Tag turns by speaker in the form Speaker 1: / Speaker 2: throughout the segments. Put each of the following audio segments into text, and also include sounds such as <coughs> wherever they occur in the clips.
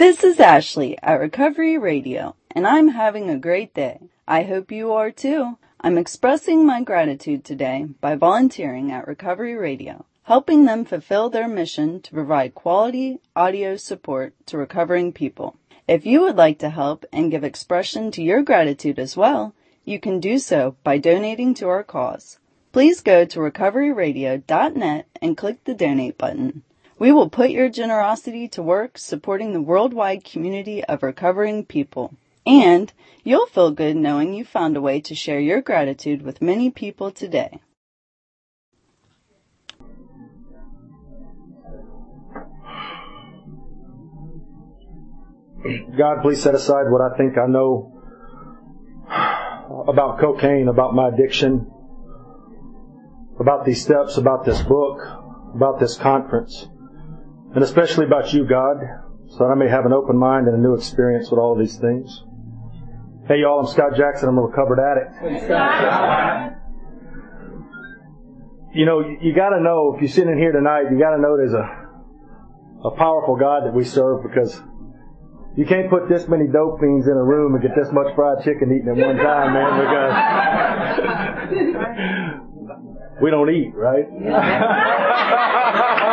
Speaker 1: This is Ashley at Recovery Radio, and I'm having a great day. I hope you are too. I'm expressing my gratitude today by volunteering at Recovery Radio, helping them fulfill their mission to provide quality audio support to recovering people. If you would like to help and give expression to your gratitude as well, you can do so by donating to our cause. Please go to recoveryradio.net and click the donate button. We will put your generosity to work supporting the worldwide community of recovering people. And you'll feel good knowing you found a way to share your gratitude with many people today.
Speaker 2: God, please set aside what I think I know about cocaine, about my addiction, about these steps, about this book, about this conference and especially about you, God, so that I may have an open mind and a new experience with all these things. Hey, y'all, I'm Scott Jackson. I'm a recovered addict. You know, you got to know if you're sitting in here tonight, you got to know there's a a powerful God that we serve because you can't put this many dope fiends in a room and get this much fried chicken eaten at one time, man. Because <laughs> we don't eat, right? <laughs>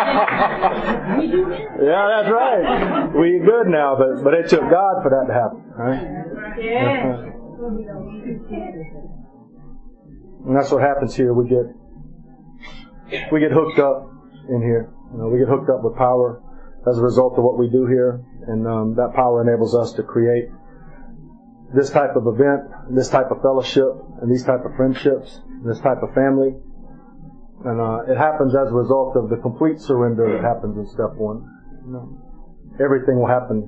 Speaker 2: <laughs> yeah, that's right. We good now, but but it took God for that to happen, right? Yeah. And that's what happens here. We get we get hooked up in here. You know, we get hooked up with power as a result of what we do here, and um, that power enables us to create this type of event, this type of fellowship, and these type of friendships, this type of family and uh, it happens as a result of the complete surrender that happens in step one. Everything will happen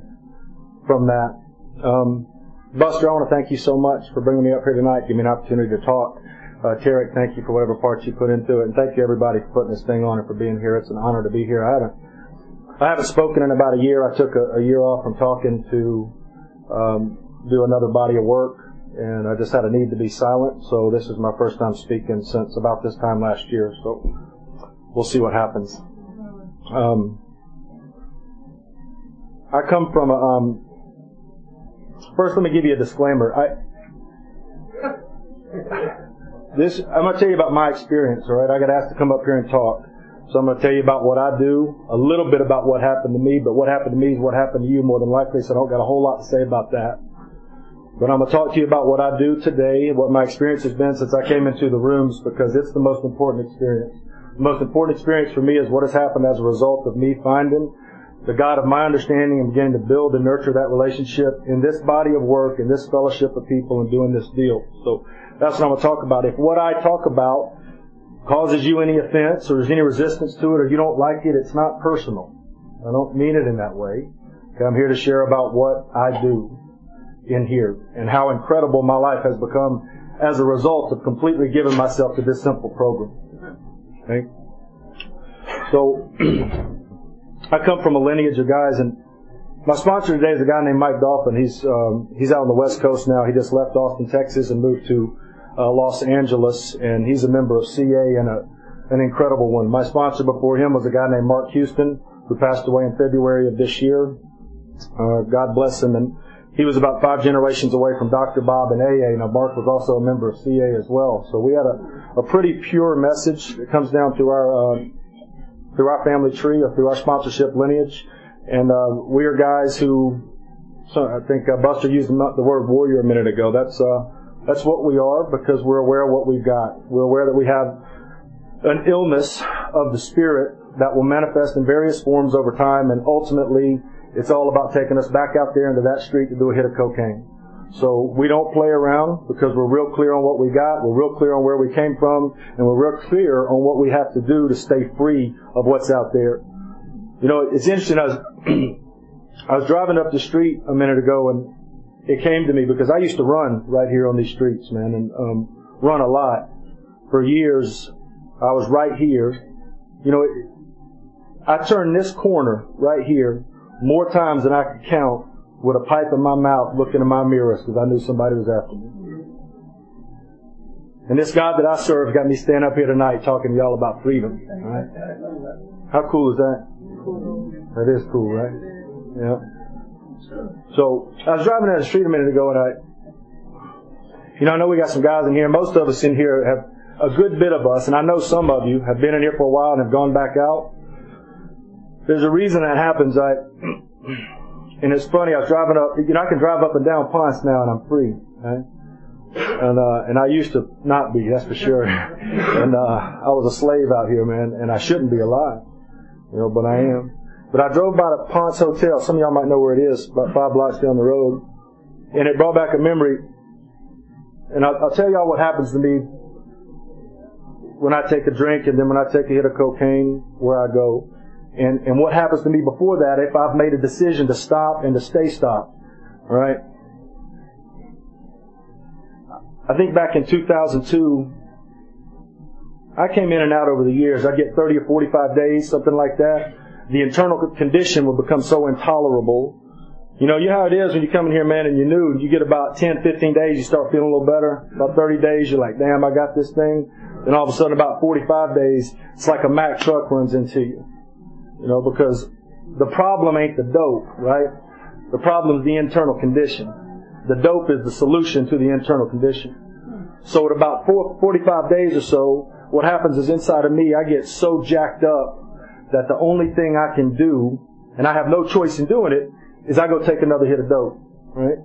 Speaker 2: from that. Um, Buster, I want to thank you so much for bringing me up here tonight, giving me an opportunity to talk. Uh, Tarek, thank you for whatever parts you put into it, and thank you everybody for putting this thing on and for being here. It's an honor to be here. I haven't, I haven't spoken in about a year. I took a, a year off from talking to um, do another body of work and I just had a need to be silent. So this is my first time speaking since about this time last year. So we'll see what happens. Um, I come from a. Um, first, let me give you a disclaimer. I this I'm going to tell you about my experience. All right, I got asked to come up here and talk. So I'm going to tell you about what I do, a little bit about what happened to me, but what happened to me is what happened to you more than likely, so I don't got a whole lot to say about that. But I'm going to talk to you about what I do today, and what my experience has been since I came into the rooms, because it's the most important experience. The most important experience for me is what has happened as a result of me finding the God of my understanding and beginning to build and nurture that relationship in this body of work, in this fellowship of people, and doing this deal. So that's what I'm going to talk about. If what I talk about causes you any offense or there's any resistance to it or you don't like it, it's not personal. I don't mean it in that way. I'm here to share about what I do in here and how incredible my life has become as a result of completely giving myself to this simple program. Okay? So, <clears throat> I come from a lineage of guys and my sponsor today is a guy named Mike Dolphin. He's, um, he's out on the West Coast now. He just left Austin, Texas and moved to uh, Los Angeles and he's a member of CA and a, an incredible one. My sponsor before him was a guy named Mark Houston who passed away in February of this year. Uh, God bless him. And he was about five generations away from Dr. Bob and AA. Now, Mark was also a member of CA as well. So we had a, a pretty pure message that comes down through our, uh, through our family tree or through our sponsorship lineage. And, uh, we are guys who, so I think uh, Buster used the word warrior a minute ago. That's, uh, that's what we are because we're aware of what we've got. We're aware that we have an illness of the spirit that will manifest in various forms over time and ultimately it's all about taking us back out there into that street to do a hit of cocaine. So we don't play around because we're real clear on what we got, we're real clear on where we came from, and we're real clear on what we have to do to stay free of what's out there. You know, it's interesting, I was, <clears throat> I was driving up the street a minute ago and it came to me because I used to run right here on these streets, man, and um, run a lot. For years, I was right here. You know, I turned this corner right here more times than I could count with a pipe in my mouth looking in my mirrors because I knew somebody was after me. And this God that I serve got me stand up here tonight talking to y'all about freedom. Right? How cool is that? That is cool, right? Yeah. So I was driving down the street a minute ago, and I, you know, I know we got some guys in here. Most of us in here have a good bit of us, and I know some of you have been in here for a while and have gone back out. There's a reason that happens. I, and it's funny. I was driving up. You know, I can drive up and down Ponce now, and I'm free. Right? And uh, and I used to not be, that's for sure. <laughs> and uh, I was a slave out here, man, and I shouldn't be alive, you know, but I am. But I drove by the Ponce Hotel. Some of y'all might know where it is, about five blocks down the road, and it brought back a memory. And I'll, I'll tell y'all what happens to me when I take a drink, and then when I take a hit of cocaine, where I go, and and what happens to me before that if I've made a decision to stop and to stay stopped, right? I think back in 2002, I came in and out over the years. I'd get 30 or 45 days, something like that. The internal condition would become so intolerable. You know, you know how it is when you come in here, man, and you're new, you get about 10, 15 days, you start feeling a little better. About 30 days, you're like, damn, I got this thing. Then all of a sudden, about 45 days, it's like a Mack truck runs into you. You know, because the problem ain't the dope, right? The problem is the internal condition. The dope is the solution to the internal condition. So at about four, 45 days or so, what happens is inside of me, I get so jacked up that the only thing I can do, and I have no choice in doing it, is I go take another hit of dope. Right?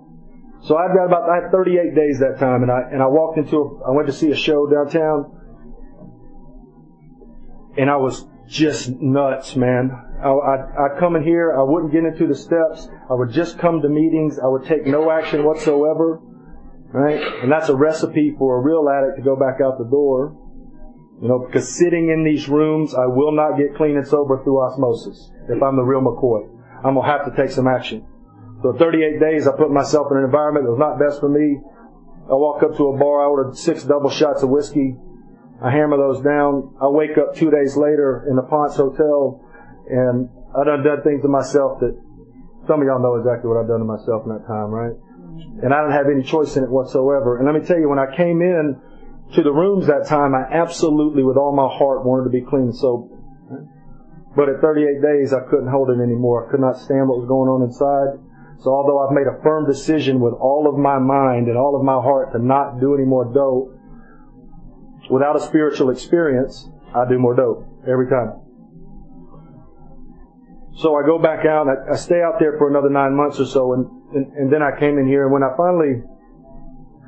Speaker 2: So I've got about, I had 38 days that time, and I, and I walked into a, I went to see a show downtown, and I was just nuts, man. I, I, I'd come in here, I wouldn't get into the steps, I would just come to meetings, I would take no action whatsoever, right? And that's a recipe for a real addict to go back out the door. You know, because sitting in these rooms, I will not get clean and sober through osmosis. If I'm the real McCoy, I'm gonna have to take some action. So 38 days, I put myself in an environment that was not best for me. I walk up to a bar, I ordered six double shots of whiskey. I hammer those down. I wake up two days later in the Ponce Hotel, and I done done things to myself that some of y'all know exactly what I've done to myself in that time, right? And I didn't have any choice in it whatsoever. And let me tell you, when I came in to the rooms that time, I absolutely, with all my heart, wanted to be clean and sober. But at 38 days, I couldn't hold it anymore. I could not stand what was going on inside. So although I've made a firm decision with all of my mind and all of my heart to not do any more dope, without a spiritual experience, I do more dope every time. So I go back out, I, I stay out there for another nine months or so, and, and, and then I came in here, and when I finally,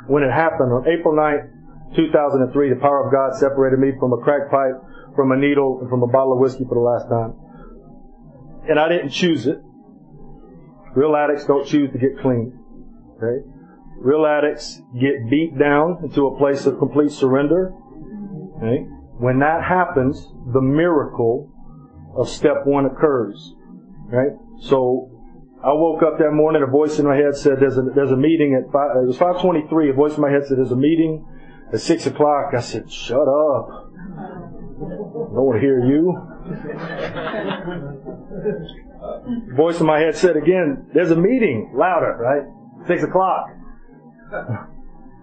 Speaker 2: when it happened, on April 9th, 2003, the power of God separated me from a crack pipe, from a needle, and from a bottle of whiskey for the last time. And I didn't choose it. Real addicts don't choose to get clean. Okay? Real addicts get beat down into a place of complete surrender. Okay? When that happens, the miracle of step one occurs. Right? So I woke up that morning, a voice in my head said, there's a, there's a meeting at five, it was 523, a voice in my head said, there's a meeting at six o'clock. I said, shut up. I don't want to hear you. voice in my head said again, there's a meeting, louder, right? Six o'clock.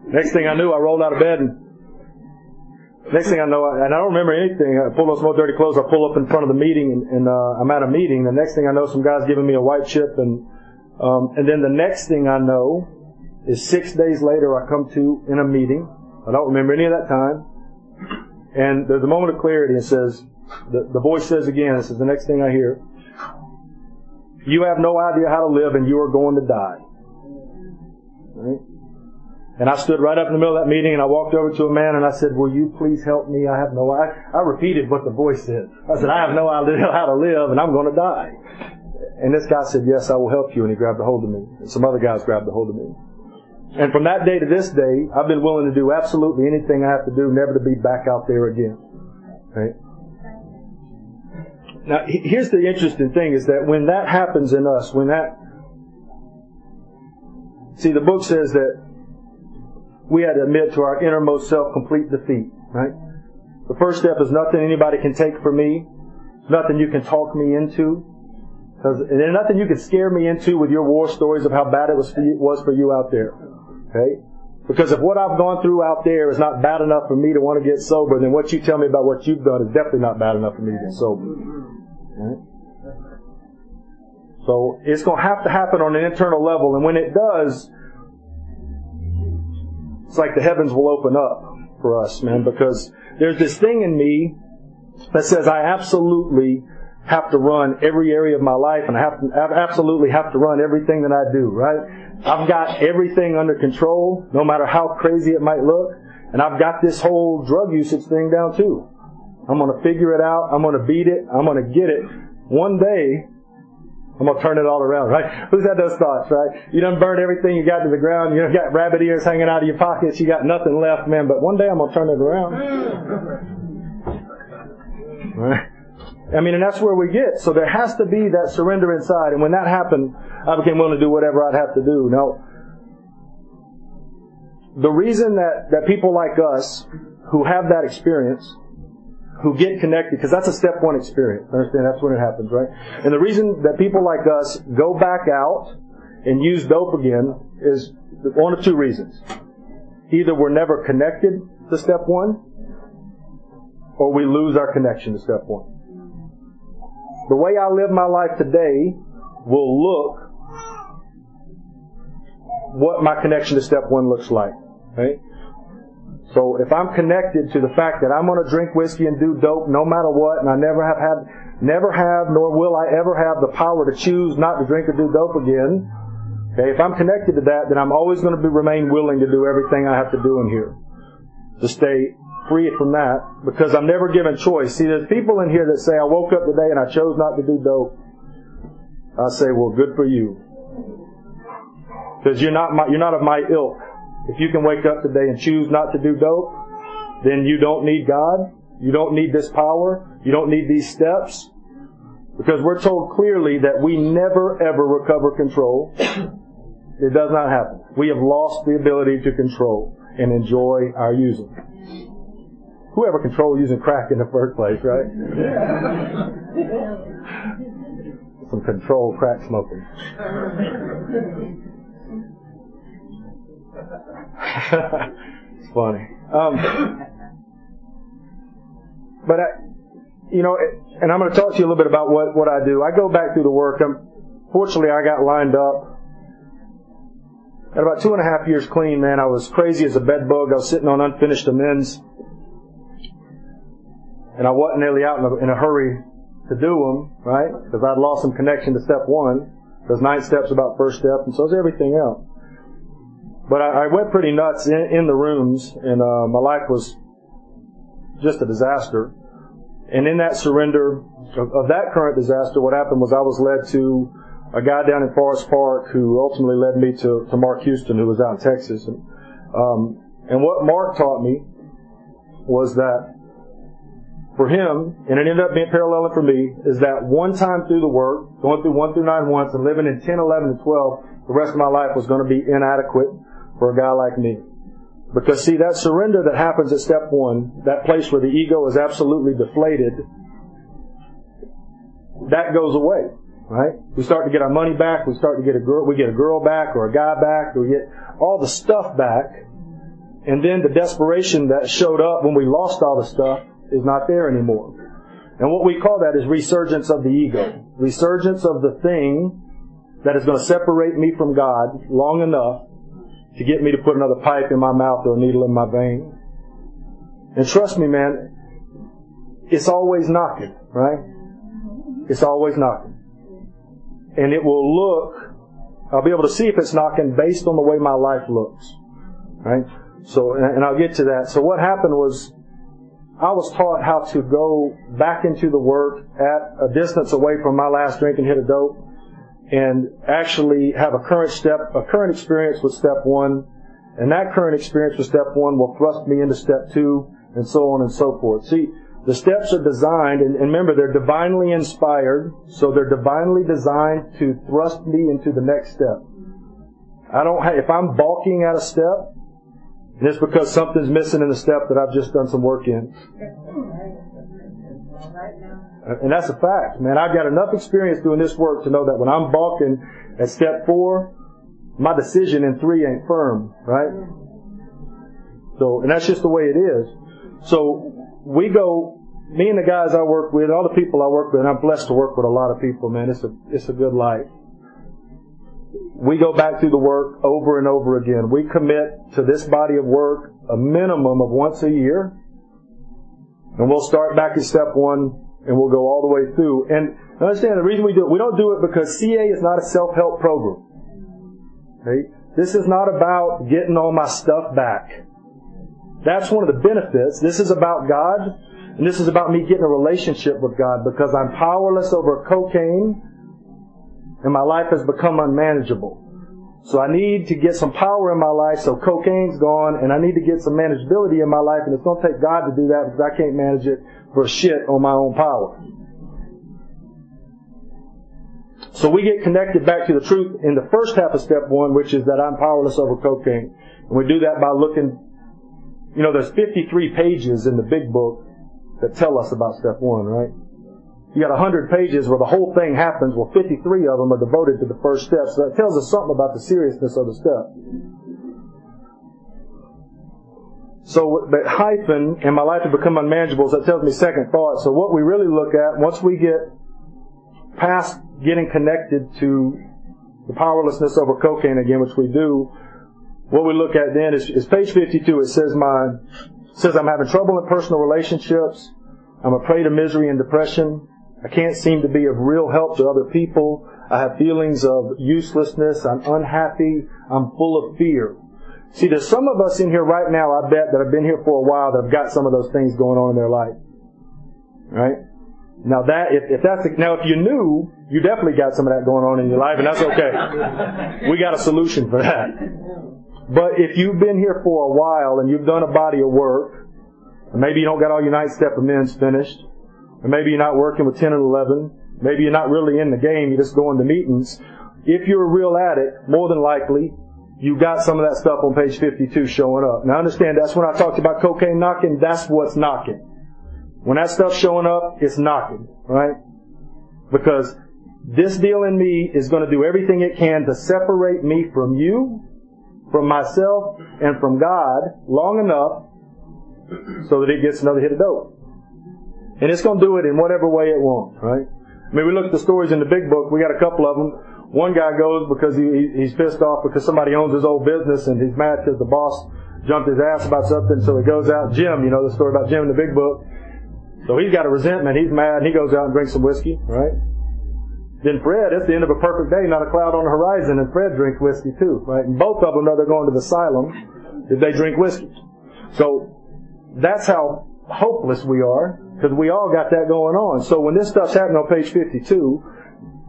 Speaker 2: Next thing I knew, I rolled out of bed and next thing I know, and I don't remember anything. I pull those more dirty clothes. I pull up in front of the meeting, and, and uh, I'm at a meeting. The next thing I know, some guys giving me a white chip, and um, and then the next thing I know is six days later, I come to in a meeting. I don't remember any of that time, and there's a moment of clarity. It says, the, the voice says again. This is the next thing I hear. You have no idea how to live, and you are going to die. Right? And I stood right up in the middle of that meeting and I walked over to a man and I said, will you please help me? I have no, I, I repeated what the voice said. I said, I have no idea <laughs> how to live and I'm going to die. And this guy said, yes, I will help you. And he grabbed a hold of me. And some other guys grabbed a hold of me. And from that day to this day, I've been willing to do absolutely anything I have to do, never to be back out there again. Right? Now, here's the interesting thing is that when that happens in us, when that, see, the book says that we had to admit to our innermost self complete defeat, right? The first step is nothing anybody can take from me, nothing you can talk me into, and there's nothing you can scare me into with your war stories of how bad it was for you, was for you out there. Okay? Because if what I've gone through out there is not bad enough for me to want to get sober, then what you tell me about what you've done is definitely not bad enough for me to get sober. Right? So it's going to have to happen on an internal level, and when it does, it's like the heavens will open up for us, man, because there's this thing in me that says I absolutely have to run every area of my life and I have to I absolutely have to run everything that I do, right? I've got everything under control, no matter how crazy it might look, and I've got this whole drug usage thing down too. I'm gonna figure it out, I'm gonna beat it, I'm gonna get it. One day, I'm gonna turn it all around, right? Who's had those thoughts, right? You done burned everything you got to the ground, you got rabbit ears hanging out of your pockets, you got nothing left, man, but one day I'm gonna turn it around. Right? I mean, and that's where we get. So there has to be that surrender inside. And when that happened, I became willing to do whatever I'd have to do. Now, the reason that, that people like us who have that experience, who get connected, because that's a step one experience. Understand? That's when it happens, right? And the reason that people like us go back out and use dope again is one of two reasons. Either we're never connected to step one, or we lose our connection to step one. The way I live my life today will look what my connection to step one looks like. Right? So if I'm connected to the fact that I'm going to drink whiskey and do dope no matter what, and I never have had, never have, nor will I ever have the power to choose not to drink or do dope again, okay, if I'm connected to that, then I'm always going to be, remain willing to do everything I have to do in here to stay free from that because I'm never given choice. See, there's people in here that say, I woke up today and I chose not to do dope. I say, well, good for you. Because you're not my, you're not of my ilk. If you can wake up today and choose not to do dope, then you don't need God. You don't need this power. You don't need these steps. Because we're told clearly that we never ever recover control. It does not happen. We have lost the ability to control and enjoy our using whoever controlled using crack in the first place, right? <laughs> Some controlled crack smoking. It's funny. Um, but I, you know, and I'm going to talk to you a little bit about what, what I do. I go back through the work. I'm, fortunately, I got lined up. At about two and a half years clean, man, I was crazy as a bed bug. I was sitting on unfinished amends and I wasn't nearly out in a, in a hurry to do them, right? Because I'd lost some connection to step one. Because ninth step's about first step, and so is everything else. But I, I went pretty nuts in, in the rooms, and uh, my life was just a disaster. And in that surrender of, of that current disaster, what happened was I was led to a guy down in Forest Park who ultimately led me to, to Mark Houston, who was out in Texas. And, um, and what Mark taught me was that for him, and it ended up being paralleling for me, is that one time through the work, going through 1 through 9 once, and living in 10, 11, and 12, the rest of my life was going to be inadequate for a guy like me. Because see, that surrender that happens at step one, that place where the ego is absolutely deflated, that goes away, right? We start to get our money back, we start to get a girl, we get a girl back or a guy back, we get all the stuff back, and then the desperation that showed up when we lost all the stuff is not there anymore. And what we call that is resurgence of the ego. Resurgence of the thing that is going to separate me from God long enough to get me to put another pipe in my mouth or a needle in my vein. And trust me, man, it's always knocking, right? It's always knocking. And it will look, I'll be able to see if it's knocking based on the way my life looks, right? So, and I'll get to that. So what happened was, I was taught how to go back into the work at a distance away from my last drink and hit a dope and actually have a current step, a current experience with step one. And that current experience with step one will thrust me into step two and so on and so forth. See, the steps are designed, and, and remember, they're divinely inspired, so they're divinely designed to thrust me into the next step. I don't have, if I'm balking at a step, and it's because something's missing in the step that I've just done some work in. And that's a fact, man. I've got enough experience doing this work to know that when I'm balking at step four, my decision in three ain't firm, right? So, and that's just the way it is. So, we go, me and the guys I work with, all the people I work with, and I'm blessed to work with a lot of people, man. It's a, it's a good life. We go back through the work over and over again. We commit to this body of work a minimum of once a year. And we'll start back at step one and we'll go all the way through. And understand the reason we do it, we don't do it because CA is not a self-help program. Okay? This is not about getting all my stuff back. That's one of the benefits. This is about God, and this is about me getting a relationship with God because I'm powerless over cocaine, and my life has become unmanageable. So I need to get some power in my life so cocaine's gone, and I need to get some manageability in my life, and it's to take God to do that because I can't manage it for shit on my own power. So we get connected back to the truth in the first half of step one, which is that I'm powerless over cocaine. And we do that by looking, you know, there's 53 pages in the big book that tell us about step one, right? You got 100 pages where the whole thing happens. Well, 53 of them are devoted to the first step. So that tells us something about the seriousness of the step. So that hyphen and my life has become unmanageable, so that tells me second thought. So what we really look at, once we get past getting connected to the powerlessness over cocaine again, which we do, what we look at then is, is page 52. It says my, says I'm having trouble in personal relationships. I'm a prey to misery and depression. I can't seem to be of real help to other people. I have feelings of uselessness. I'm unhappy. I'm full of fear. See, there's some of us in here right now, I bet, that have been here for a while that have got some of those things going on in their life. Right? Now that, if, if that's, now if you knew, you definitely got some of that going on in your life, and that's okay. We got a solution for that. But if you've been here for a while and you've done a body of work, maybe you don't got all your night step amends finished, or maybe you're not working with 10 and 11, maybe you're not really in the game, you're just going to meetings. If you're a real addict, more than likely, you got some of that stuff on page 52 showing up. Now understand, that's when I talked about cocaine knocking, that's what's knocking. When that stuff's showing up, it's knocking, right? Because this deal in me is going to do everything it can to separate me from you, from myself, and from God long enough so that it gets another hit of dope. And it's going to do it in whatever way it wants, right? I mean, we look at the stories in the big book. We got a couple of them. One guy goes because he, he's pissed off because somebody owns his old business and he's mad because the boss jumped his ass about something. So he goes out. Jim, you know the story about Jim in the big book. So he's got a resentment. He's mad. And he goes out and drinks some whiskey, right? Then Fred, it's the end of a perfect day, not a cloud on the horizon, and Fred drinks whiskey too, right? And both of them know they're going to the asylum if they drink whiskey. So that's how hopeless we are, because we all got that going on. So when this stuff's happening on page 52,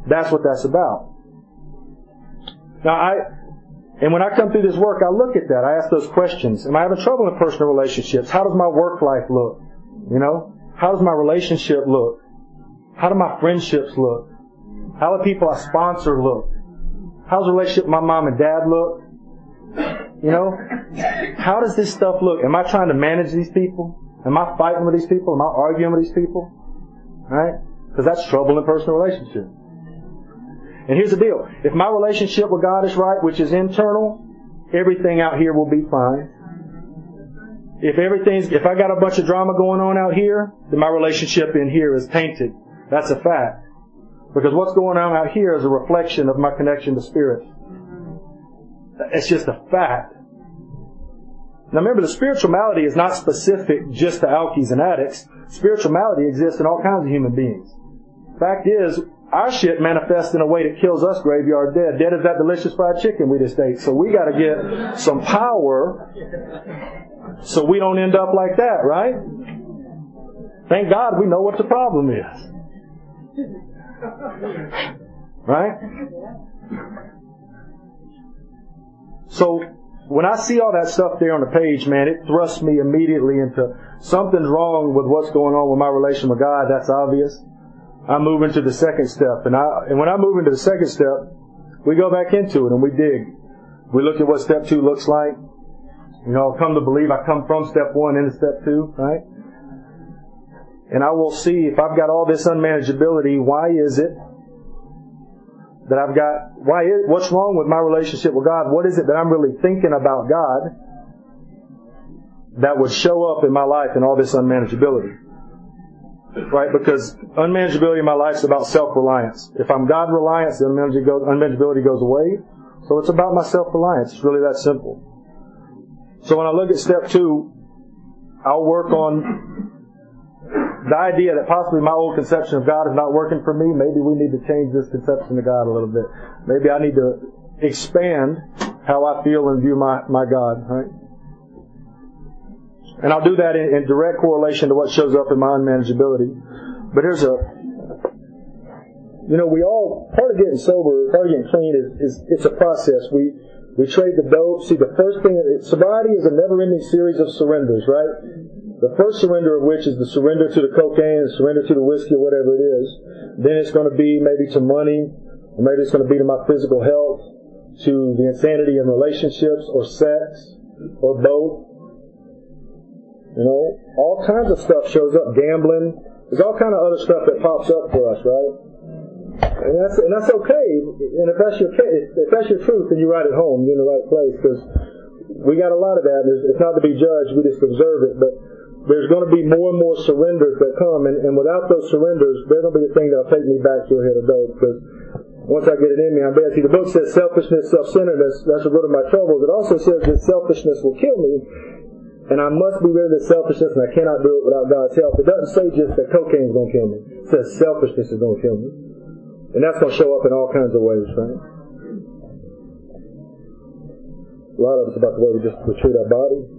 Speaker 2: that's what that's about. Now I, and when I come through this work, I look at that. I ask those questions. Am I having trouble in personal relationships? How does my work life look? You know? How does my relationship look? How do my friendships look? How do people I sponsor look? How's the relationship with my mom and dad look? You know? How does this stuff look? Am I trying to manage these people? Am I fighting with these people? Am I arguing with these people? Right? Because that's trouble in personal relationship. And here's the deal. If my relationship with God is right, which is internal, everything out here will be fine. If everything's, if I got a bunch of drama going on out here, then my relationship in here is tainted. That's a fact. Because what's going on out here is a reflection of my connection to spirit. It's just a fact. Now remember, the spiritual malady is not specific just to alkies and addicts. Spiritual malady exists in all kinds of human beings. Fact is, our shit manifests in a way that kills us graveyard dead. Dead as that delicious fried chicken we just ate. So we gotta get some power so we don't end up like that, right? Thank God we know what the problem is. Right? So when I see all that stuff there on the page, man, it thrusts me immediately into something's wrong with what's going on with my relation with God. That's obvious. I move into the second step, and I and when I move into the second step, we go back into it and we dig. We look at what step two looks like. You know, I've come to believe I come from step one into step two, right? And I will see if I've got all this unmanageability, why is it that I've got, why is, what's wrong with my relationship with God? What is it that I'm really thinking about God that would show up in my life in all this unmanageability? right? Because unmanageability in my life is about self-reliance. If I'm God-reliant, the unmanageability goes away. So it's about my self-reliance. It's really that simple. So when I look at step two, I'll work on the idea that possibly my old conception of God is not working for me. Maybe we need to change this conception of God a little bit. Maybe I need to expand how I feel and view my, my God, right? And I'll do that in, in direct correlation to what shows up in my unmanageability. But here's a, you know, we all, part of getting sober, part of getting clean is, is it's a process. We, we trade the dope. See, the first thing, sobriety is a never-ending series of surrenders, right? The first surrender of which is the surrender to the cocaine, the surrender to the whiskey, whatever it is. Then it's going to be maybe to money, or maybe it's going to be to my physical health, to the insanity in relationships, or sex, or both. You know, all kinds of stuff shows up. Gambling. There's all kind of other stuff that pops up for us, right? And that's and that's okay. And if that's your if that's your truth, then you're right at home. You're in the right place because we got a lot of that. It's not to be judged. We just observe it. But there's going to be more and more surrenders that come, and, and without those surrenders, they're going to be the thing that'll take me back to a head of dope. Because once I get it in me, I'm bad. See, the book says selfishness, self-centeredness. That's a root of my troubles. It also says that selfishness will kill me, and I must be rid of this selfishness, and I cannot do it without God's help. It doesn't say just that cocaine is going to kill me. It says selfishness is going to kill me, and that's going to show up in all kinds of ways, right? A lot of it's about the way we just treat our body.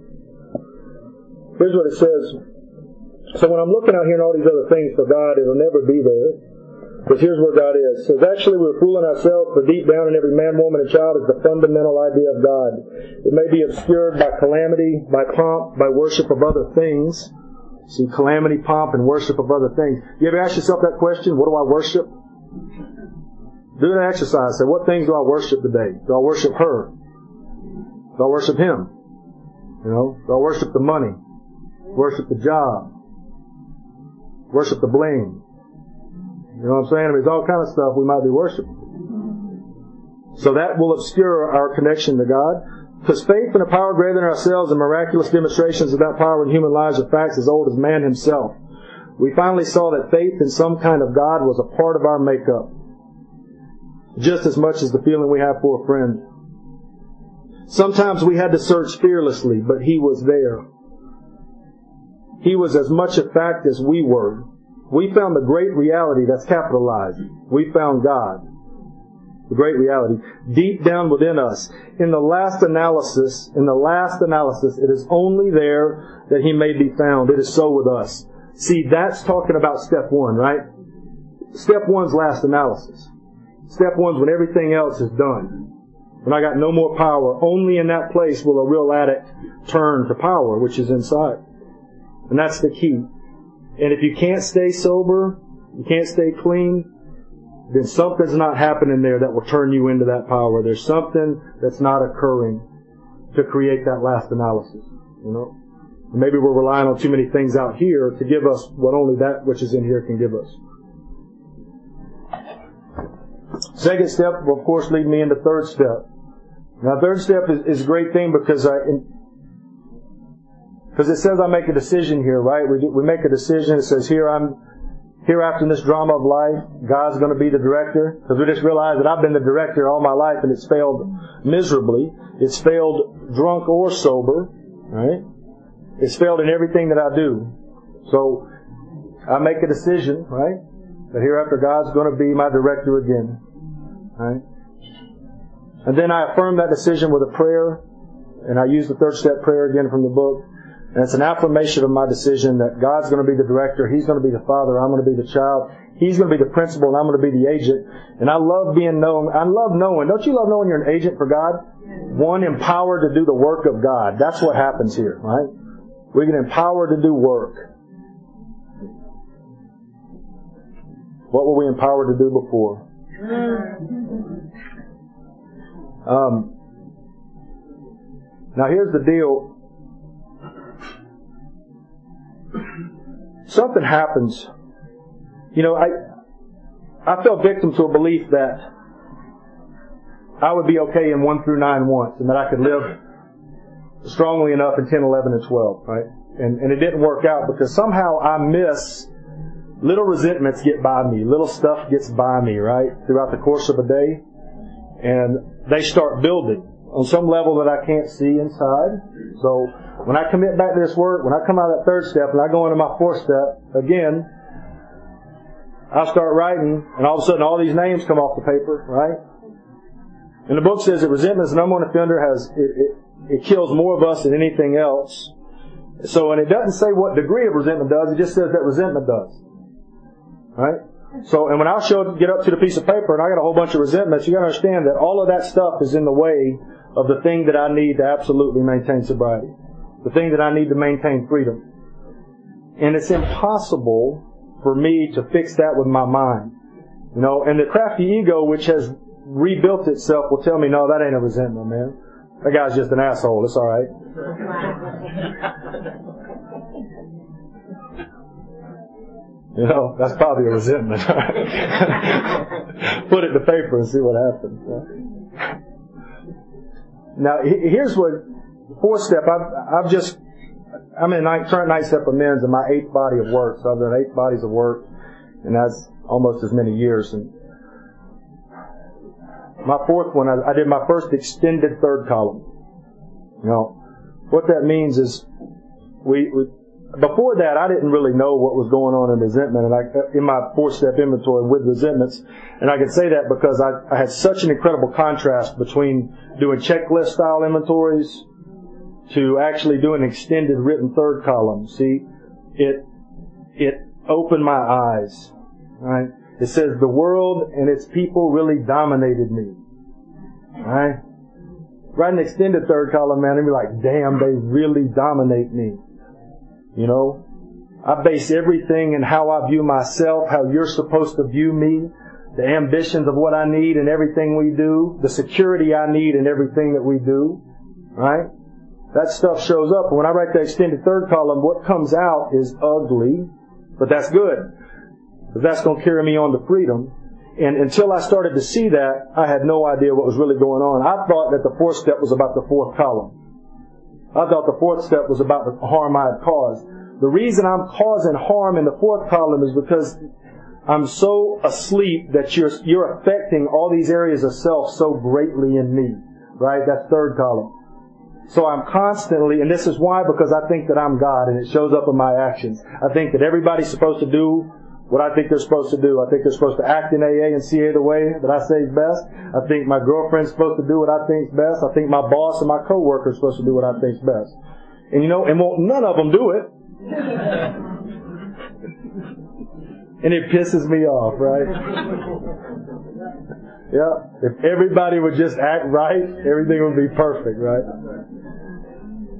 Speaker 2: Here's what it says. So when I'm looking out here and all these other things for God, it'll never be there. Because here's where God is. It says, actually we're fooling ourselves, for deep down in every man, woman, and child is the fundamental idea of God. It may be obscured by calamity, by pomp, by worship of other things. See, calamity, pomp, and worship of other things. You ever ask yourself that question? What do I worship? Do an exercise. Say, what things do I worship today? Do I worship her? Do I worship him? You know, do I worship the money? Worship the job. Worship the bling. You know what I'm saying? I mean, all kind of stuff we might be worshiping. So that will obscure our connection to God. Because faith in a power greater than ourselves and miraculous demonstrations of that power in human lives are facts as old as man himself. We finally saw that faith in some kind of God was a part of our makeup. Just as much as the feeling we have for a friend. Sometimes we had to search fearlessly, but He was there. He was as much a fact as we were. We found the great reality that's capitalized. We found God. The great reality. Deep down within us. In the last analysis, in the last analysis, it is only there that He may be found. It is so with us. See, that's talking about step one, right? Step one's last analysis. Step one's when everything else is done. When I got no more power, only in that place will a real addict turn to power, which is inside. And that's the key. And if you can't stay sober, you can't stay clean, then something's not happening there that will turn you into that power. There's something that's not occurring to create that last analysis. You know? Maybe we're relying on too many things out here to give us what only that which is in here can give us. Second step will of course lead me into third step. Now third step is, is a great thing because I, in, because it says I make a decision here, right? We, we make a decision. It says here I'm, here after this drama of life, God's going to be the director. Because we just realize that I've been the director all my life and it's failed miserably. It's failed drunk or sober, right? It's failed in everything that I do. So, I make a decision, right? That hereafter God's going to be my director again, right? And then I affirm that decision with a prayer, and I use the third step prayer again from the book. And it's an affirmation of my decision that God's going to be the director, He's going to be the father, I'm going to be the child, He's going to be the principal, and I'm going to be the agent. And I love being known. I love knowing. Don't you love knowing you're an agent for God? One empowered to do the work of God. That's what happens here, right? We get empowered to do work. What were we empowered to do before? Um, now here's the deal. Something happens. You know, I I fell victim to a belief that I would be okay in 1 through 9 once and that I could live strongly enough in 10, 11, and 12, right? And, and it didn't work out because somehow I miss little resentments get by me, little stuff gets by me, right, throughout the course of a day, and they start building on some level that I can't see inside. So when I commit back to this work, when I come out of that third step and I go into my fourth step, again, I start writing, and all of a sudden all these names come off the paper, right? And the book says that resentment is the number one offender has, it, it, it kills more of us than anything else. So, and it doesn't say what degree of resentment does, it just says that resentment does. Right? So, and when I show, get up to the piece of paper and I got a whole bunch of resentments, you gotta understand that all of that stuff is in the way of the thing that I need to absolutely maintain sobriety. The thing that I need to maintain freedom. And it's impossible for me to fix that with my mind. You know, and the crafty ego, which has rebuilt itself, will tell me, no, that ain't a resentment, man. That guy's just an asshole. It's alright. <laughs> You know, that's probably a resentment. <laughs> Put it to paper and see what happens. Now, here's what, fourth step, I've, I've just, I'm in ninth, current ninth step of men's in my eighth body of work. So I've done eight bodies of work, and that's almost as many years. And my fourth one, I, I did my first extended third column. You know, what that means is we, we before that, I didn't really know what was going on in resentment, and I, in my four-step inventory with resentments, and I can say that because I, I had such an incredible contrast between doing checklist style inventories to actually doing extended written third column. See, it it opened my eyes. Right? It says the world and its people really dominated me. Right? Write an extended third column, man, and be like, damn, they really dominate me. You know, I base everything in how I view myself, how you're supposed to view me, the ambitions of what I need in everything we do, the security I need in everything that we do, right? That stuff shows up. When I write the extended third column, what comes out is ugly, but that's good. But that's going to carry me on to freedom. And until I started to see that, I had no idea what was really going on. I thought that the fourth step was about the fourth column. I thought the fourth step was about the harm I had caused. The reason I'm causing harm in the fourth column is because I'm so asleep that you're, you're affecting all these areas of self so greatly in me. Right? That's third column. So I'm constantly, and this is why, because I think that I'm God and it shows up in my actions. I think that everybody's supposed to do what I think they're supposed to do. I think they're supposed to act in AA and CA the way that I say is best. I think my girlfriend's supposed to do what I think is best. I think my boss and my coworker are supposed to do what I think is best. And you know, and won't none of them do it. <laughs> and it pisses me off, right? yeah. If everybody would just act right, everything would be perfect, right?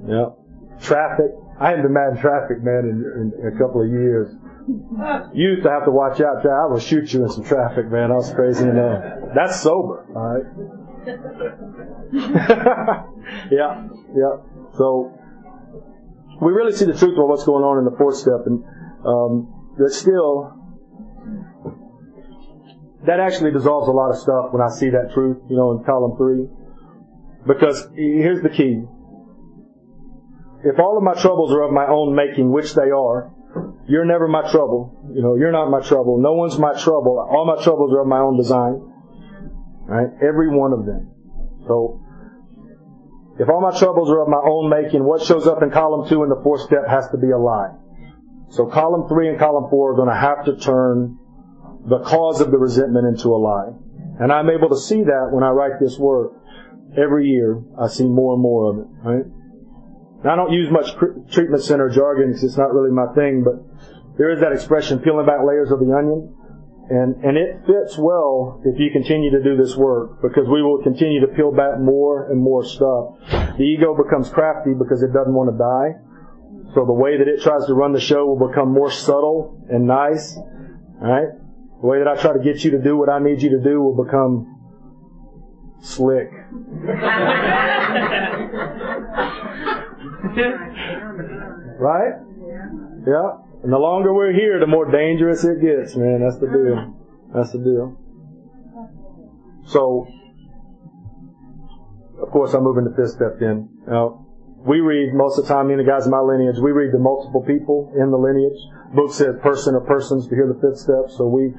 Speaker 2: Yeah. Traffic. I haven't been mad in traffic, man, in, in a couple of years. You used to have to watch out. I will shoot you in some traffic, man. I was crazy enough. That's sober, alright? <laughs> yeah, yeah. So, we really see the truth of what's going on in the fourth step, and um, that still, that actually dissolves a lot of stuff when I see that truth, you know, in column three. Because here's the key. If all of my troubles are of my own making, which they are, you're never my trouble. You know, you're not my trouble. No one's my trouble. All my troubles are of my own design. Right? Every one of them. So, if all my troubles are of my own making, what shows up in column two in the fourth step has to be a lie. So column three and column four are going to have to turn the cause of the resentment into a lie. And I'm able to see that when I write this work. Every year, I see more and more of it, right? Now, I don't use much treatment center jargon because it's not really my thing, but there is that expression, peeling back layers of the onion. And, and it fits well if you continue to do this work because we will continue to peel back more and more stuff. The ego becomes crafty because it doesn't want to die. So the way that it tries to run the show will become more subtle and nice. Alright? The way that I try to get you to do what I need you to do will become slick. <laughs> <laughs> <laughs> right? Yeah. And the longer we're here, the more dangerous it gets, man. That's the deal. That's the deal. So, of course, I'm moving to fifth step then. Now, we read most of the time, me and the guys in my lineage, we read the multiple people in the lineage. Book says person or persons to hear the fifth step, so we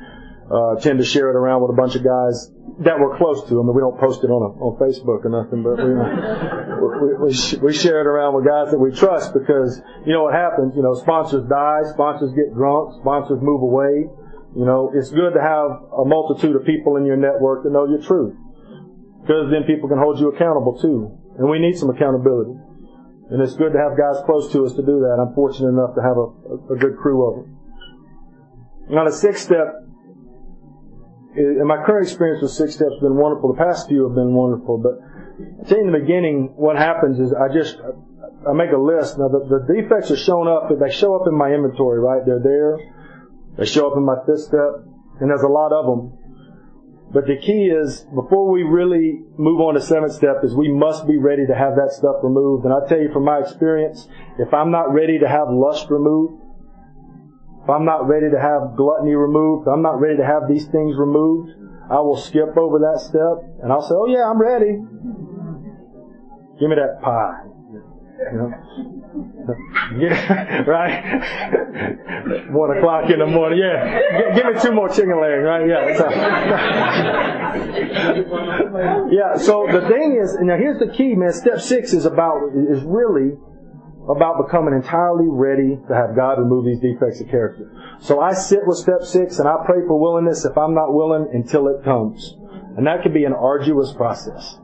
Speaker 2: uh, tend to share it around with a bunch of guys that we're close to. I mean, we don't post it on a, on Facebook or nothing, but <laughs> we, we, we, we share it around with guys that we trust because, you know, what happens, you know, sponsors die, sponsors get drunk, sponsors move away. You know, it's good to have a multitude of people in your network that know your truth. Because then people can hold you accountable too. And we need some accountability. And it's good to have guys close to us to do that. I'm fortunate enough to have a, a, a good crew of them. Now the sixth step and my current experience with Six Steps has been wonderful. The past few have been wonderful, but in the beginning, what happens is I just I make a list. Now the, the defects are shown up, they show up in my inventory, right? They're there. They show up in my fifth step, and there's a lot of them. But the key is, before we really move on to seventh step, is we must be ready to have that stuff removed. And I tell you from my experience, if I'm not ready to have lust removed, if I'm not ready to have gluttony removed, I'm not ready to have these things removed, I will skip over that step and I'll say, oh yeah, I'm ready. Give me that pie. You know? Yeah, <laughs> right? <laughs> One o'clock in the morning. Yeah. Give me two more chicken legs, right? Yeah. <laughs> yeah. So the thing is, now here's the key, man. Step six is about, is really about becoming entirely ready to have God remove these defects of character. So I sit with step six and I pray for willingness if I'm not willing until it comes. And that can be an arduous process.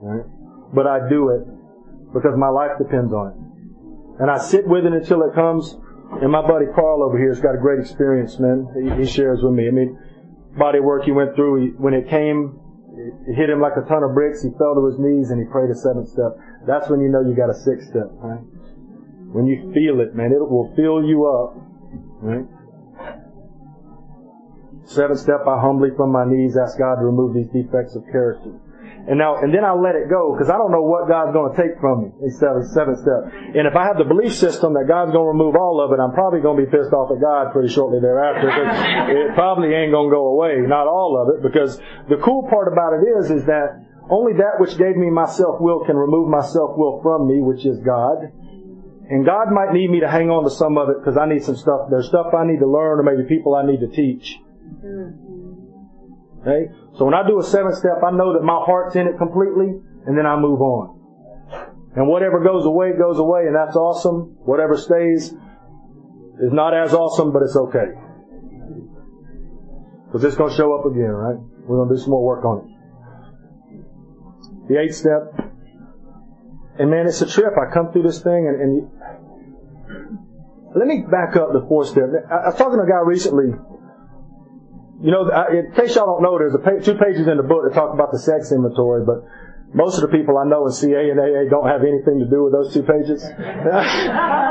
Speaker 2: Right? But I do it because my life depends on it. And I sit with it until it comes. And my buddy Carl over here has got a great experience, man. He, shares with me. I mean, body work he went through, he, when it came, it hit him like a ton of bricks. He fell to his knees and he prayed a seventh step. That's when you know you got a sixth step, right? When you feel it, man, it will fill you up, right? Seventh step, I humbly from my knees ask God to remove these defects of character. And now, and then I let it go because I don't know what God's going to take from me. It's seventh, seventh step. And if I have the belief system that God's going to remove all of it, I'm probably going to be pissed off at God pretty shortly thereafter. it probably ain't going to go away. Not all of it because the cool part about it is, is that only that which gave me my self-will can remove my self-will from me, which is God. And God might need me to hang on to some of it because I need some stuff. There's stuff I need to learn or maybe people I need to teach. Mm-hmm. Okay? So when I do a seven step, I know that my heart's in it completely, and then I move on. And whatever goes away, goes away, and that's awesome. Whatever stays is not as awesome, but it's okay. Because it's going to show up again, right? We're going to do some more work on it. The eighth step. And man, it's a trip. I come through this thing and, and you, let me back up the fourth step. I was talking to a guy recently you know, in case y'all don't know, there's page, two pages in the book that talk about the sex inventory, but most of the people I know in CA and AA don't have anything to do with those two pages. <laughs>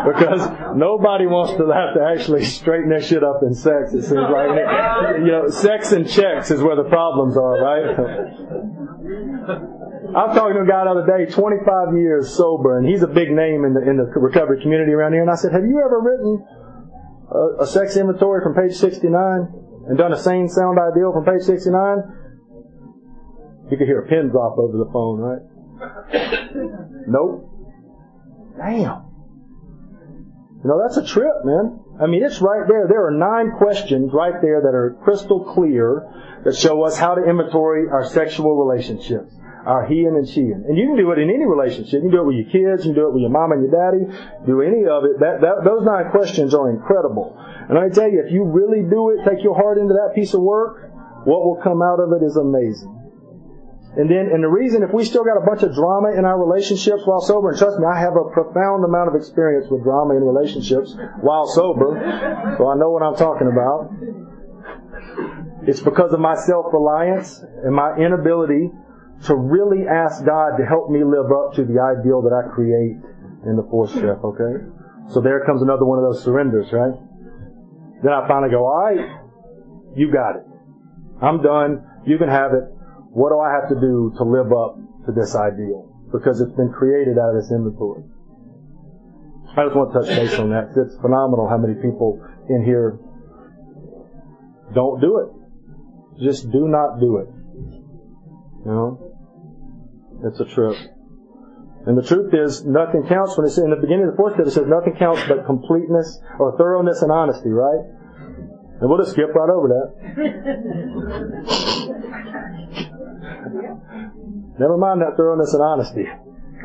Speaker 2: because nobody wants to have to actually straighten their shit up in sex, it seems like. <laughs> You know, sex and checks is where the problems are, right? <laughs> I was talking to a guy the other day, 25 years sober, and he's a big name in the, in the recovery community around here, and I said, have you ever written a, a sex inventory from page 69? And done a sane sound ideal from page 69, you could hear a pin drop over the phone, right? <coughs> nope. Damn. You know, that's a trip, man. I mean, it's right there. There are nine questions right there that are crystal clear that show us how to inventory our sexual relationships our he and she. And you can do it in any relationship. You can do it with your kids. You can do it with your mom and your daddy. Do any of it. That, that, those nine questions are incredible. And I tell you, if you really do it, take your heart into that piece of work, what will come out of it is amazing. And then, and the reason, if we still got a bunch of drama in our relationships while sober, and trust me, I have a profound amount of experience with drama in relationships while sober, so I know what I'm talking about. It's because of my self-reliance and my inability to really ask God to help me live up to the ideal that I create in the fourth step, okay? So there comes another one of those surrenders, right? Then I finally go, alright, you got it. I'm done. You can have it. What do I have to do to live up to this ideal? Because it's been created out of this inventory. I just want to touch base on that. It's phenomenal how many people in here don't do it. Just do not do it. You know? It's a trip. And the truth is, nothing counts when it's in the beginning of the fourth step, it says nothing counts but completeness or thoroughness and honesty, right? And we'll just skip right over that. <laughs> Never mind that thoroughness and honesty.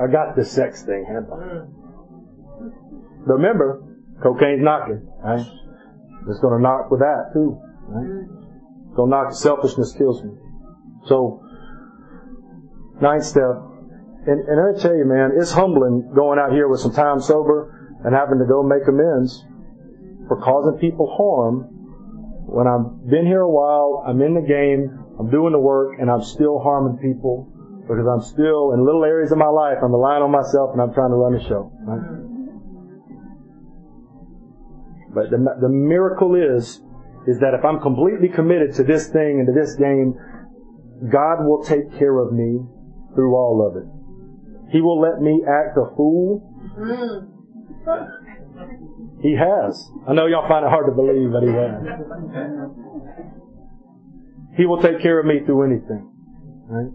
Speaker 2: I got this sex thing handled. Remember, cocaine's knocking, right? It's gonna knock with that too, right? It's gonna knock, selfishness kills me. So, ninth step, and, and I tell you man, it's humbling going out here with some time sober and having to go make amends for causing people harm when I've been here a while, I'm in the game, I'm doing the work, and I'm still harming people because I'm still in little areas of my life, I'm relying on myself and I'm trying to run the show. Right? But the, the miracle is, is that if I'm completely committed to this thing and to this game, God will take care of me through all of it. He will let me act a fool. He has. I know y'all find it hard to believe, but he has. He will take care of me through anything. Right?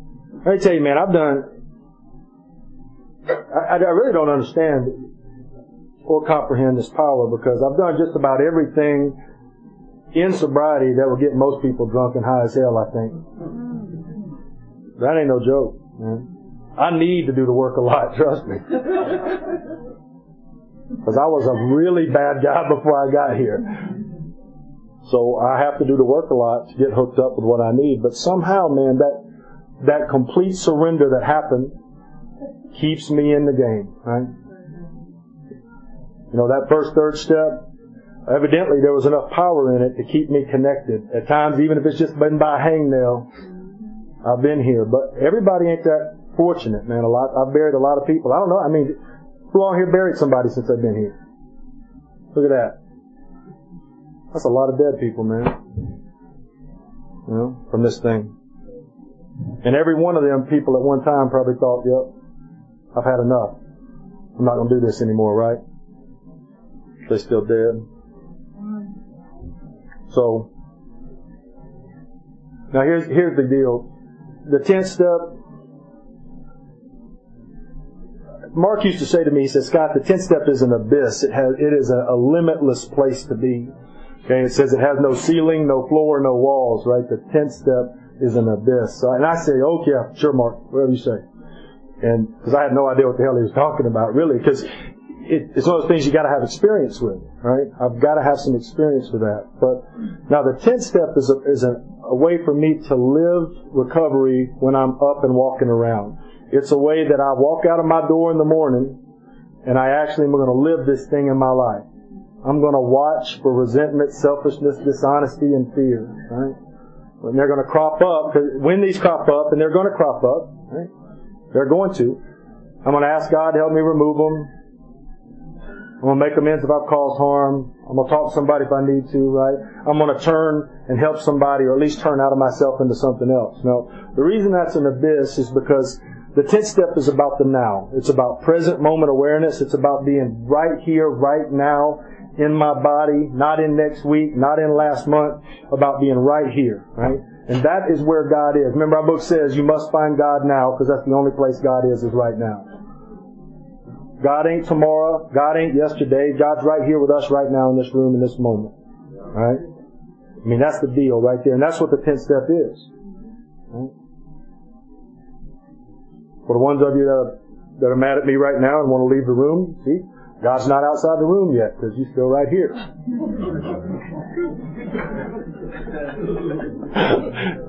Speaker 2: Let me tell you, man, I've done. I, I really don't understand or comprehend this power because I've done just about everything in sobriety that will get most people drunk and high as hell. I think that ain't no joke. I need to do the work a lot. <laughs> Trust me. Because I was a really bad guy before I got here. So I have to do the work a lot to get hooked up with what I need. But somehow, man, that, that complete surrender that happened keeps me in the game, right? You know, that first third step, evidently there was enough power in it to keep me connected. At times, even if it's just been by a hangnail, I've been here. But everybody ain't that fortunate, man. A lot, I've buried a lot of people. I don't know. I mean, who all here buried somebody since they've been here? Look at that. That's a lot of dead people, man. You know, from this thing. And every one of them people at one time probably thought, yep, I've had enough. I'm not going to do this anymore, right? They're still dead. So, now here's, here's the deal. The tenth step Mark used to say to me, he said, Scott, the 10th step is an abyss. It has, it is a, a limitless place to be. Okay, it says it has no ceiling, no floor, no walls, right? The 10th step is an abyss. So, and I say, oh yeah, sure Mark, whatever you say. And, cause I had no idea what the hell he was talking about, really, cause it, it's one of those things you gotta have experience with, right? I've gotta have some experience with that. But, now the 10th step is a, is a, a way for me to live recovery when I'm up and walking around. It's a way that I walk out of my door in the morning and I actually am going to live this thing in my life. I'm going to watch for resentment, selfishness, dishonesty, and fear, right? When they're going to crop up, when these crop up, and they're going to crop up, right? They're going to. I'm going to ask God to help me remove them. I'm to make amends if I've caused harm. I'm to talk to somebody if I need to, right? I'm to turn and help somebody or at least turn out of myself into something else. Now, the reason that's an abyss is because the 10th step is about the now. It's about present moment awareness. It's about being right here, right now, in my body, not in next week, not in last month, about being right here, right? And that is where God is. Remember our book says you must find God now because that's the only place God is, is right now. God ain't tomorrow. God ain't yesterday. God's right here with us right now in this room in this moment. Right? I mean, that's the deal right there. And that's what the 10th step is. Right? For the ones of you that are, that are mad at me right now and want to leave the room, see, God's not outside the room yet because He's still right here. <laughs>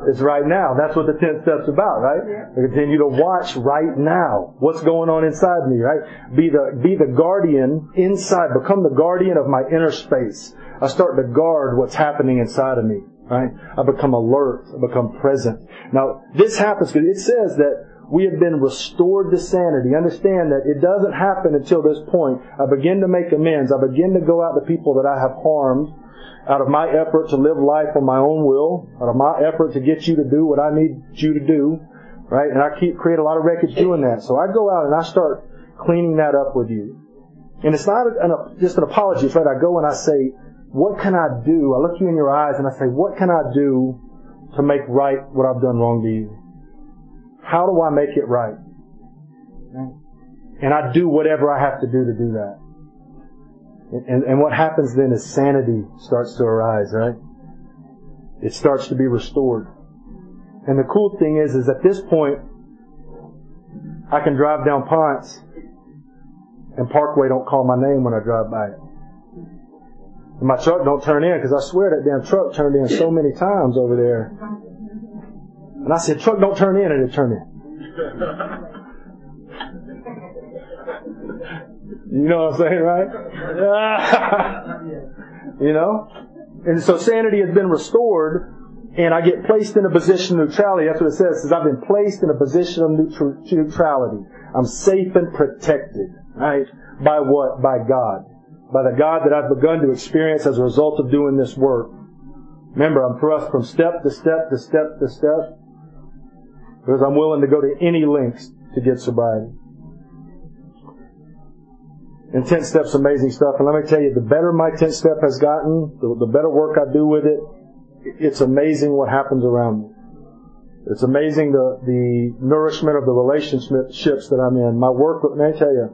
Speaker 2: it's right now. That's what the 10th step's about, right? We continue to watch right now. What's going on inside me, right? Be the, be the guardian inside. Become the guardian of my inner space. I start to guard what's happening inside of me, right? I become alert. I become present. Now, this happens because it says that we have been restored to sanity. Understand that it doesn't happen until this point. I begin to make amends. I begin to go out to people that I have harmed out of my effort to live life on my own will, out of my effort to get you to do what I need you to do, right? And I keep create a lot of wreckage doing that. So I go out and I start cleaning that up with you. And it's not an, just an apology. It's right. I go and I say, what can I do? I look you in your eyes and I say, what can I do to make right what I've done wrong to you? How do I make it right? And I do whatever I have to do to do that. And, and what happens then is sanity starts to arise, right? It starts to be restored. And the cool thing is, is at this point, I can drive down Ponce and Parkway don't call my name when I drive by it. And my truck don't turn in because I swear that damn truck turned in so many times over there. And I said, truck don't turn in and it turned in. You know what I'm saying, right? <laughs> you know? And so sanity has been restored and I get placed in a position of neutrality. That's what it says. It says I've been placed in a position of neutrality. I'm safe and protected, right? By what? By God. By the God that I've begun to experience as a result of doing this work. Remember, I'm thrust from step to step to step to step because I'm willing to go to any lengths to get sobriety. And 10 steps amazing stuff. And let me tell you, the better my 10 step has gotten, the, the better work I do with it, it's amazing what happens around me. It's amazing the, the nourishment of the relationships that I'm in. My work, let me tell you,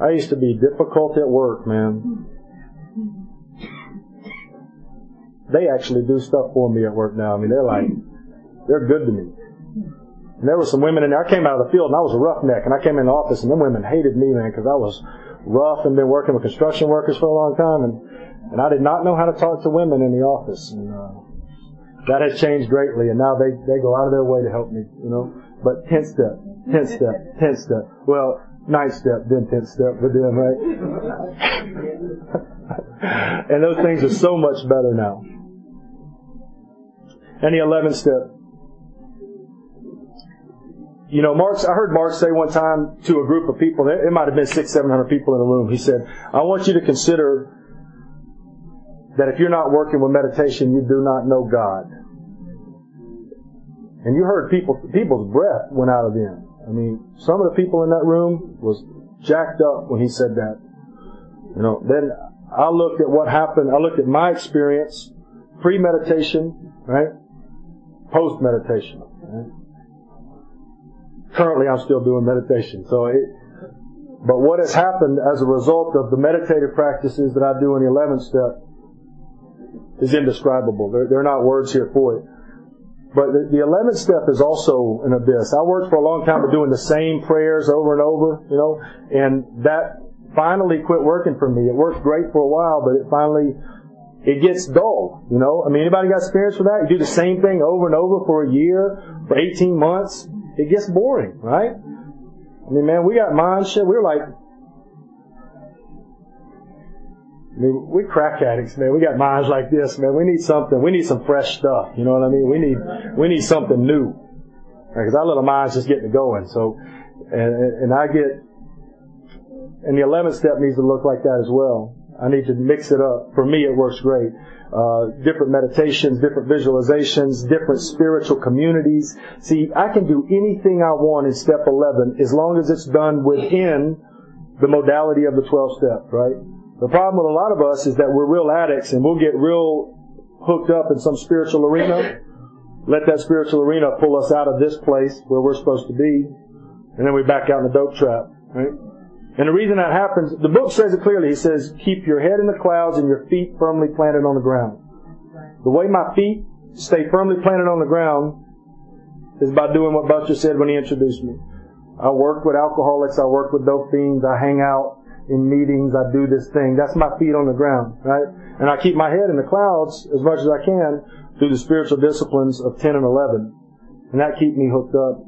Speaker 2: I used to be difficult at work, man. They actually do stuff for me at work now. I mean, they're like, they're good to me. And there were some women in there. I came out of the field and I was a roughneck, and I came in the office and them women hated me, man, because I was rough and been working with construction workers for a long time, and and I did not know how to talk to women in the office. And, uh, that has changed greatly, and now they they go out of their way to help me, you know. But tenth step, tenth step, tenth step. Well, ninth step, then tenth step for them, right? <laughs> and those things are so much better now. And the eleventh step. You know, Mark's, I heard Mark say one time to a group of people, it might have been six, seven hundred people in the room, he said, I want you to consider that if you're not working with meditation, you do not know God. And you heard people, people's breath went out of them. I mean, some of the people in that room was jacked up when he said that. You know, then I looked at what happened. I looked at my experience, pre-meditation, right? Post-meditation. Right? Currently, I'm still doing meditation. So it, but what has happened as a result of the meditative practices that I do in the 11th step is indescribable. There, there are not words here for it. But the, the 11th step is also an abyss. I worked for a long time doing the same prayers over and over, you know, and that finally quit working for me. It worked great for a while, but it finally, it gets dull, you know. I mean, anybody got experience with that? You do the same thing over and over for a year, for 18 months. It gets boring, right? I mean, man, we got mind shit. We're like I mean, we crack addicts, man. We got minds like this, man. We need something. We need some fresh stuff. You know what I mean? We need, we need something new. Because our little minds just getting going. So, and, and I get, and the 11th step needs to look like that as well. I need to mix it up. For me, it works great. Uh, different meditations, different visualizations, different spiritual communities. See, I can do anything I want in step 11 as long as it's done within the modality of the 12 steps, right? The problem with a lot of us is that we're real addicts and we'll get real hooked up in some spiritual arena. Let that spiritual arena pull us out of this place where we're supposed to be. And then we back out in the dope trap, right? And the reason that happens, the book says it clearly. He says, keep your head in the clouds and your feet firmly planted on the ground. The way my feet stay firmly planted on the ground is by doing what Buster said when he introduced me. I work with alcoholics, I work with dope fiends, I hang out in meetings, I do this thing. That's my feet on the ground, right? And I keep my head in the clouds as much as I can through the spiritual disciplines of 10 and 11. And that keep me hooked up.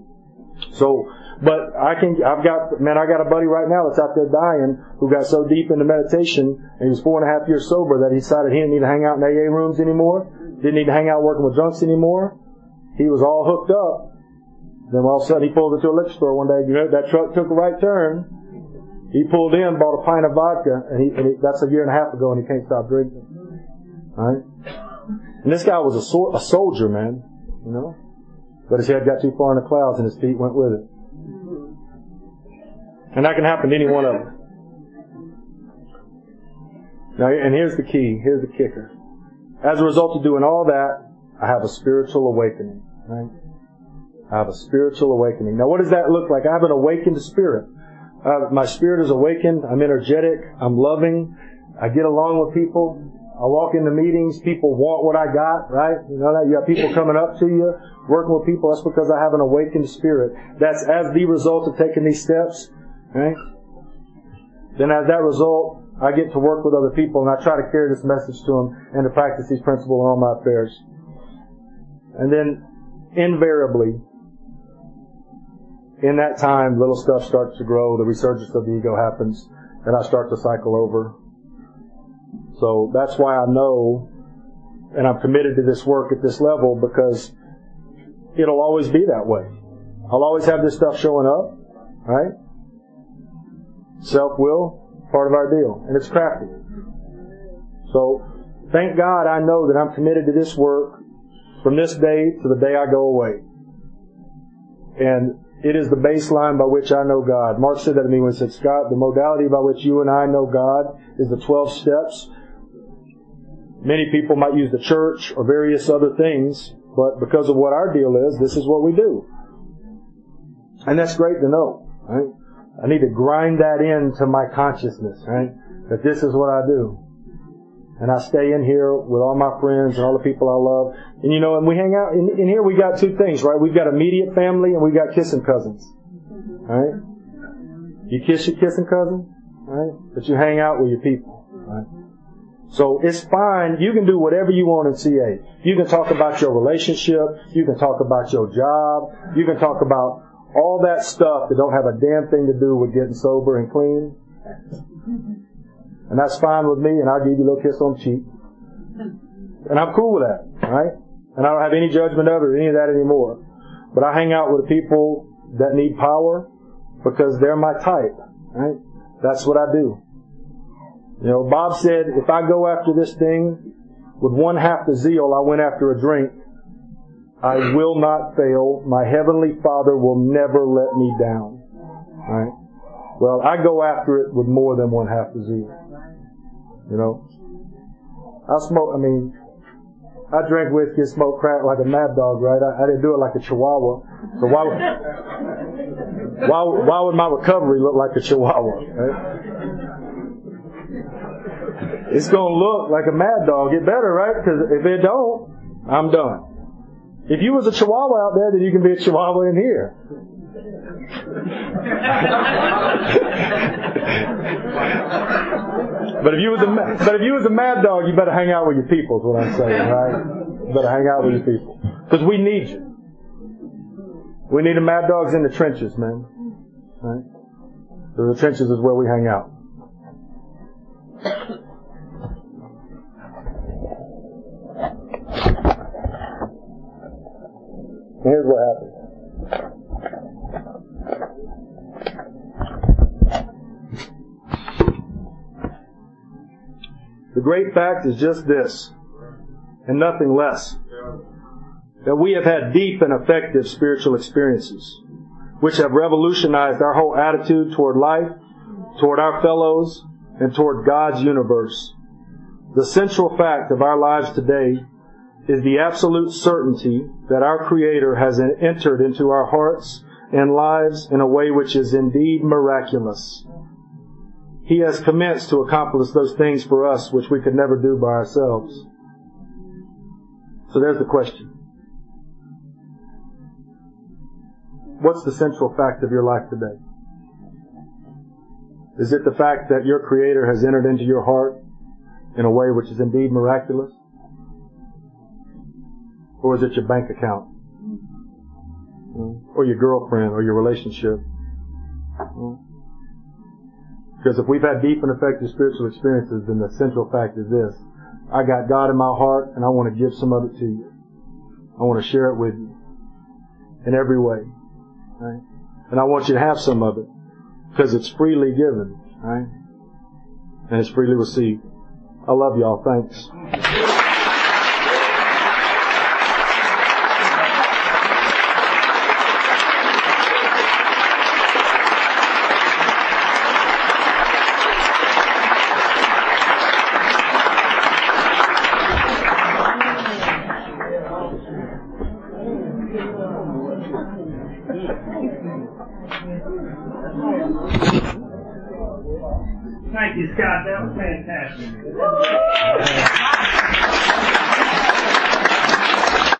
Speaker 2: So, but I can, I've got, man, I got a buddy right now that's out there dying who got so deep into meditation and he was four and a half years sober that he decided he didn't need to hang out in AA rooms anymore. Didn't need to hang out working with drunks anymore. He was all hooked up. Then all of a sudden he pulled into a liquor store one day. You know, that truck took a right turn he pulled in, bought a pint of vodka, and, he, and he, that's a year and a half ago, and he can't stop drinking. Right? And this guy was a, so, a soldier, man. You know? But his head got too far in the clouds, and his feet went with it. And that can happen to any one of them. Now, and here's the key. Here's the kicker. As a result of doing all that, I have a spiritual awakening. Right? I have a spiritual awakening. Now, what does that look like? I have an awakened spirit. Uh, my spirit is awakened. I'm energetic. I'm loving. I get along with people. I walk into meetings. People want what I got, right? You know that you have people coming up to you, working with people. That's because I have an awakened spirit. That's as the result of taking these steps, right? Then as that result, I get to work with other people and I try to carry this message to them and to practice these principles in all my affairs. And then invariably, in that time, little stuff starts to grow, the resurgence of the ego happens, and I start to cycle over. So that's why I know, and I'm committed to this work at this level because it'll always be that way. I'll always have this stuff showing up, right? Self-will, part of our deal, and it's crafty. So, thank God I know that I'm committed to this work from this day to the day I go away. And it is the baseline by which I know God. Mark said that to me when he said, Scott, the modality by which you and I know God is the 12 steps. Many people might use the church or various other things, but because of what our deal is, this is what we do. And that's great to know, right? I need to grind that into my consciousness, right? That this is what I do. And I stay in here with all my friends and all the people I love. And you know, and we hang out, in, in here we got two things, right? We've got immediate family and we got kissing cousins. Right? You kiss your kissing cousin, right? But you hang out with your people, right? So it's fine. You can do whatever you want in CA. You can talk about your relationship. You can talk about your job. You can talk about all that stuff that don't have a damn thing to do with getting sober and clean. And that's fine with me, and I'll give you a little kiss on the cheek. And I'm cool with that, right? And I don't have any judgment of it or any of that anymore. But I hang out with people that need power because they're my type, right? That's what I do. You know, Bob said, if I go after this thing with one half the zeal I went after a drink, I will not fail. My heavenly Father will never let me down. Right? Well, I go after it with more than one half zeal. You know, I smoke. I mean, I drink whiskey and smoke crack like a mad dog, right? I, I didn't do it like a chihuahua. So why would, why, why would my recovery look like a chihuahua? Right? It's gonna look like a mad dog. Get better, right? Because if it don't, I'm done. If you was a chihuahua out there, then you can be a chihuahua in here. <laughs> but if you was a but if you was a mad dog, you better hang out with your people. Is what I'm saying, right? You better hang out with your people because we need you. We need the mad dogs in the trenches, man. Right? So the trenches is where we hang out. Here's what happens. The great fact is just this, and nothing less. That we have had deep and effective spiritual experiences, which have revolutionized our whole attitude toward life, toward our fellows, and toward God's universe. The central fact of our lives today is the absolute certainty that our Creator has entered into our hearts and lives in a way which is indeed miraculous. He has commenced to accomplish those things for us which we could never do by ourselves. So there's the question. What's the central fact of your life today? Is it the fact that your Creator has entered into your heart in a way which is indeed miraculous? Or is it your bank account? Hmm? Or your girlfriend or your relationship? Hmm? Because if we've had deep and effective spiritual experiences, then the central fact is this. I got God in my heart and I want to give some of it to you. I want to share it with you in every way. Right? And I want you to have some of it because it's freely given, right? And it's freely received. I love y'all. Thanks.